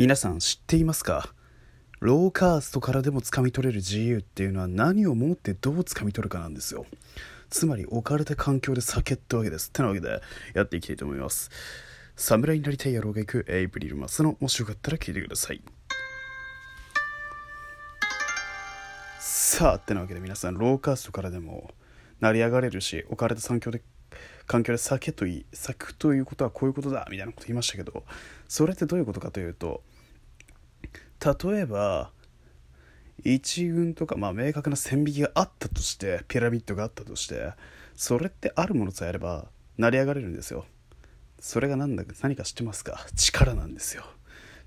皆さん知っていますか？ローカーストからでも掴み取れる自由っていうのは何をもってどう掴み取るかなんですよ。つまり置かれた環境で酒ってわけです。ってなわけでやっていきたいと思います。侍になりたい野郎が行くエイプリルマスのもしよかったら聞いてください。さあってなわけで皆さんローカーストからでも成り上がれるし置かれた環境で環境で酒といい酒ということはこういうことだみたいなこと言いましたけどそれってどういうことかというと例えば一軍とか、まあ、明確な線引きがあったとしてピラミッドがあったとしてそれってあるものさえあれば成り上がれるんですよ。それが何だか何か知ってますか？力なんですよ。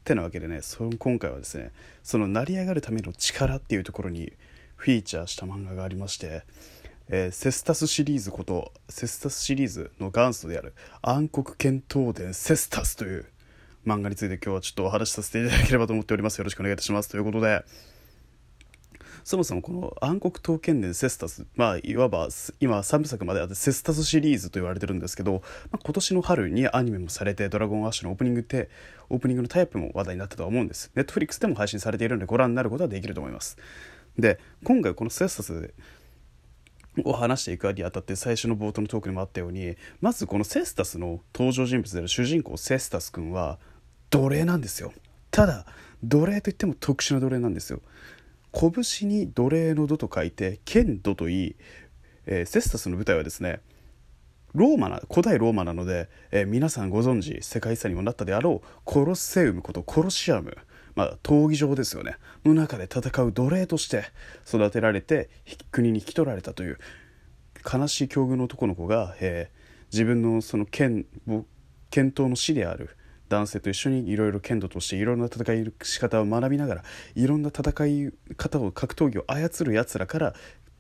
てなわけでねその今回はですねその成り上がるための力っていうところにフィーチャーした漫画がありましてえー、セスタスシリーズことセスタスシリーズの元祖である暗黒剣闘伝セスタスという漫画について今日はちょっとお話しさせていただければと思っております。よろしくお願いいたします。ということでそもそもこの暗黒刀剣伝セスタスまあいわば今3部作まであってセスタスシリーズと言われてるんですけど、まあ、今年の春にアニメもされてドラゴンアッシュのオープニングってオープニングのタイプも話題になったとは思うんです。ネットフリックスでも配信されているのでご覧になることはできると思います。で今回このセスタスを話していくにあたって最初の冒頭のトークにもあったようにまずこのセスタスの登場人物である主人公セスタス君は奴隷なんですよ。ただ奴隷といっても特殊な奴隷なんですよ。拳に奴隷の「奴」と書いて剣奴といい、えー、セスタスの舞台はですねローマな古代ローマなので、えー、皆さんご存知世界遺産にもなったであろうコロッセウムことコロシアム。まあ、闘技場ですよね。の中で戦う奴隷として育てられて国に引き取られたという悲しい境遇の男の子が、えー、自分のその剣剣闘の師である男性と一緒にいろいろ剣道としていろんな戦い仕方を学びながらいろんな戦い方を格闘技を操るやつらから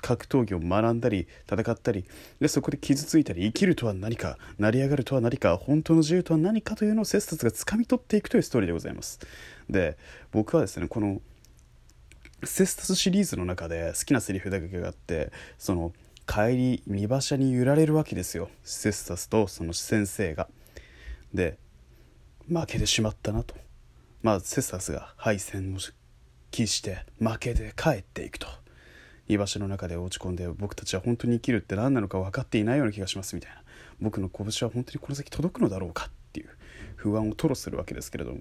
格闘技を学んだり戦ったり。でそこで傷ついたり生きるとは何か成り上がるとは何か本当の自由とは何かというのを切々が掴み取っていくというストーリーでございます。で僕はですねこのセスタスシリーズの中で好きなセリフだけがあってその帰り荷馬車に揺られるわけですよ。セスタスとその先生が。で負けてしまったなと。まあセスタスが敗戦を期して負けて帰っていくと。居場所の中で落ち込んで僕たちは本当に生きるって何なのか分かっていないような気がしますみたいな。僕の拳は本当にこの先届くのだろうかっていう不安を吐露するわけですけれども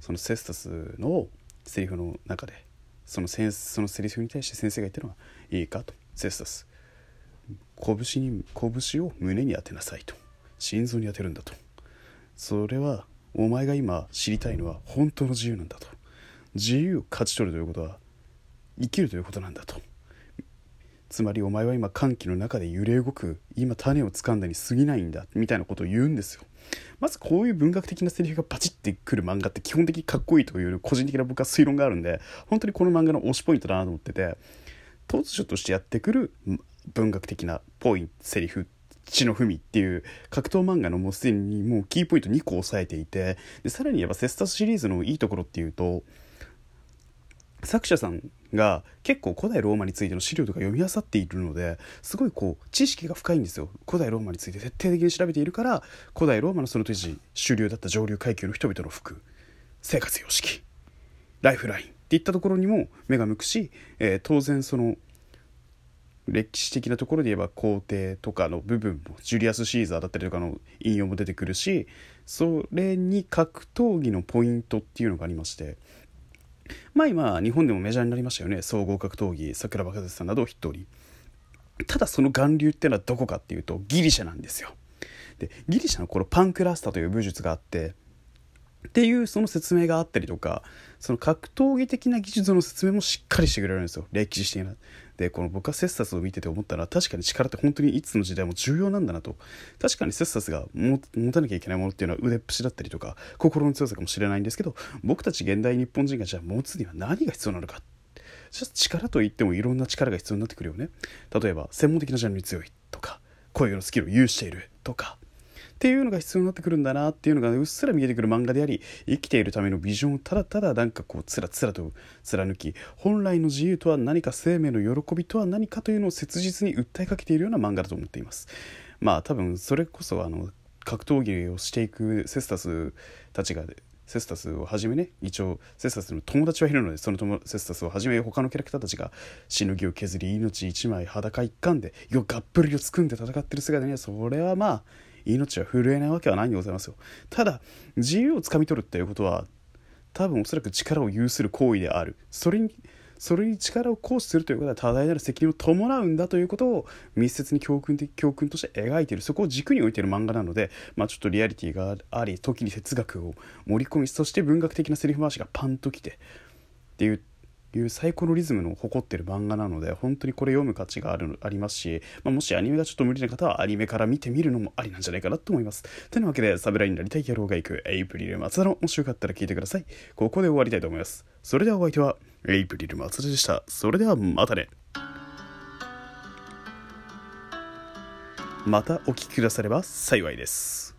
そのセスタスのセリフの中でそのセそのセリフに対して先生が言ってるのはいいかと。セスタス拳に拳を胸に当てなさいと。心臓に当てるんだと。それはお前が今知りたいのは本当の自由なんだと。自由を勝ち取るということは生きるということなんだと。つまりお前は今歓喜の中で揺れ動く今種を掴んだに過ぎないんだみたいなことを言うんですよ。まずこういう文学的なセリフがパチってくる漫画って基本的にかっこいいという個人的な僕は推論があるんで本当にこの漫画の推しポイントだなと思ってて突如としてやってくる文学的なポイントセリフ血の文っていう格闘漫画のもうすでにもうキーポイント2個押さえていてでさらに言えばセスタスシリーズのいいところっていうと作者さんが結構古代ローマについての資料とか読み漁っているのですごいこう知識が深いんですよ。古代ローマについて徹底的に調べているから古代ローマのその当時主流だった上流階級の人々の服生活様式ライフラインっていったところにも目が向くし、えー、当然その歴史的なところで言えば皇帝とかの部分もジュリアス・シーザーだったりとかの引用も出てくるしそれに格闘技のポイントっていうのがありましてまあ今日本でもメジャーになりましたよね。総合格闘技桜庭和さんなどを筆頭にただその源流っていうのはどこかっていうとギリシャなんですよ。でギリシャの頃パンクラスタという武術があってっていうその説明があったりとかその格闘技的な技術の説明もしっかりしてくれるんですよ。歴史的な。でこの僕はセッサスを見てて思ったら確かに力って本当にいつの時代も重要なんだなと。確かにセッサスが持たなきゃいけないものっていうのは腕っぷしだったりとか心の強さかもしれないんですけど僕たち現代日本人がじゃあ持つには何が必要なのか。じゃ力といってもいろんな力が必要になってくるよね。例えば専門的なジャンルに強いとか声のスキルを有しているとかっていうのが必要になってくるんだなっていうのがうっすら見えてくる漫画であり生きているためのビジョンをただただなんかこうつらつらと貫き本来の自由とは何か生命の喜びとは何かというのを切実に訴えかけているような漫画だと思っています。まあ多分それこそあの格闘技をしていくセスタスたちがセスタスをはじめね一応セスタスの友達はいるのでその友セスタスをはじめ他のキャラクターたちがしのぎを削り命一枚裸一貫でよがっぷりをつくんで戦ってる姿にはそれはまあ命は震えないわけはないんでございますよ。ただ自由をつかみ取るっていうことは多分おそらく力を有する行為である。それにそれに力を行使するということは多大なる責任を伴うんだということを密接に教訓的教訓として描いている。そこを軸に置いている漫画なので、まあ、ちょっとリアリティがあり時に哲学を盛り込みそして文学的なセリフ回しがパンときてっていういうサイコロリズムの誇ってる漫画なので本当にこれ読む価値があるありますし、まあ、もしアニメがちょっと無理な方はアニメから見てみるのもありなんじゃないかなと思います。というわけでサブライになりたい野郎が行くエイプリル松田のもしよかったら聞いてください。ここで終わりたいと思います。それではお相手はエイプリル松田でした。それではまたね。またお聴きくだされば幸いです。